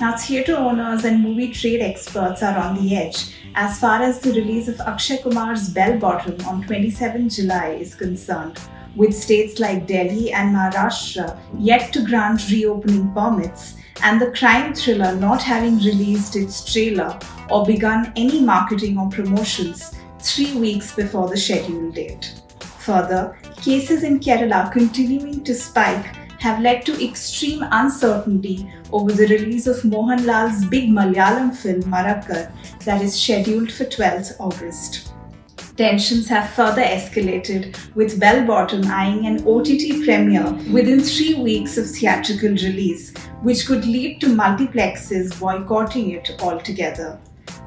Now, theatre owners and movie trade experts are on the edge as far as the release of Akshay Kumar's Bell Bottom on 27 July is concerned, with states like Delhi and Maharashtra yet to grant reopening permits, and the crime thriller not having released its trailer or begun any marketing or promotions three weeks before the scheduled date. Further, cases in Kerala continuing to spike have led to extreme uncertainty over the release of Mohanlal's big Malayalam film Marakkar that is scheduled for 12th August. Tensions have further escalated, with Bell Bottom eyeing an OTT premiere within three weeks of theatrical release, which could lead to multiplexes boycotting it altogether.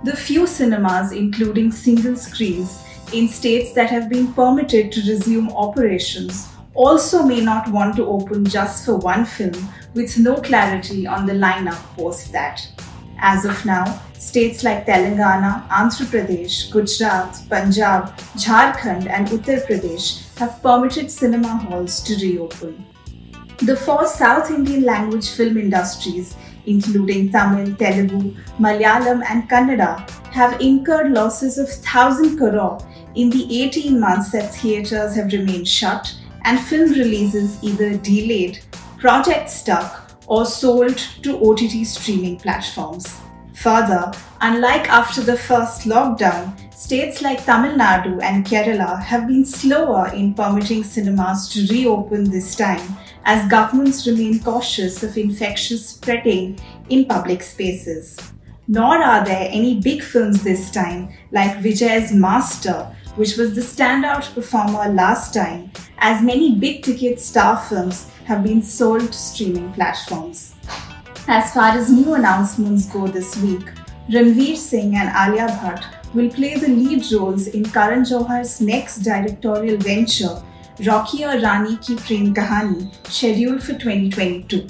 The few cinemas, including single screens, in states that have been permitted to resume operations also may not want to open just for one film with no clarity on the lineup post that. As of now, states like Telangana, Andhra Pradesh, Gujarat, Punjab, Jharkhand, and Uttar Pradesh have permitted cinema halls to reopen. The four South Indian language film industries, including Tamil, Telugu, Malayalam, and Kannada, have incurred losses of 1000 crore in the 18 months that theatres have remained shut and film releases either delayed, projects stuck, or sold to OTT streaming platforms. Further, unlike after the first lockdown, states like Tamil Nadu and Kerala have been slower in permitting cinemas to reopen this time as governments remain cautious of infectious spreading in public spaces. Nor are there any big films this time, like Vijay's Master, which was the standout performer last time, as many big ticket star films have been sold to streaming platforms. As far as new announcements go this week, Ranveer Singh and Alia Bhatt will play the lead roles in Karan Johar's next directorial venture, Rocky Aur Rani Ki Prem Kahani, scheduled for 2022.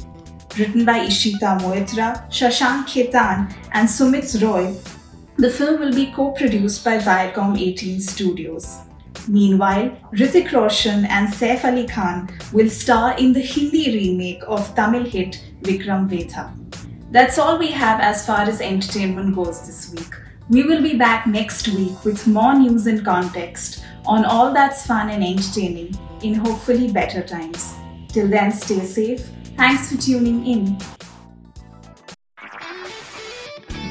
Written by Ishita Moitra, Shashank Khaitan, and Sumit Roy, the film will be co-produced by Viacom 18 Studios. Meanwhile, Hrithik Roshan and Saif Ali Khan will star in the Hindi remake of Tamil hit Vikram Vedha. That's all we have as far as entertainment goes this week. We will be back next week with more news and context on all that's fun and entertaining in hopefully better times. Till then, stay safe. Thanks for tuning in.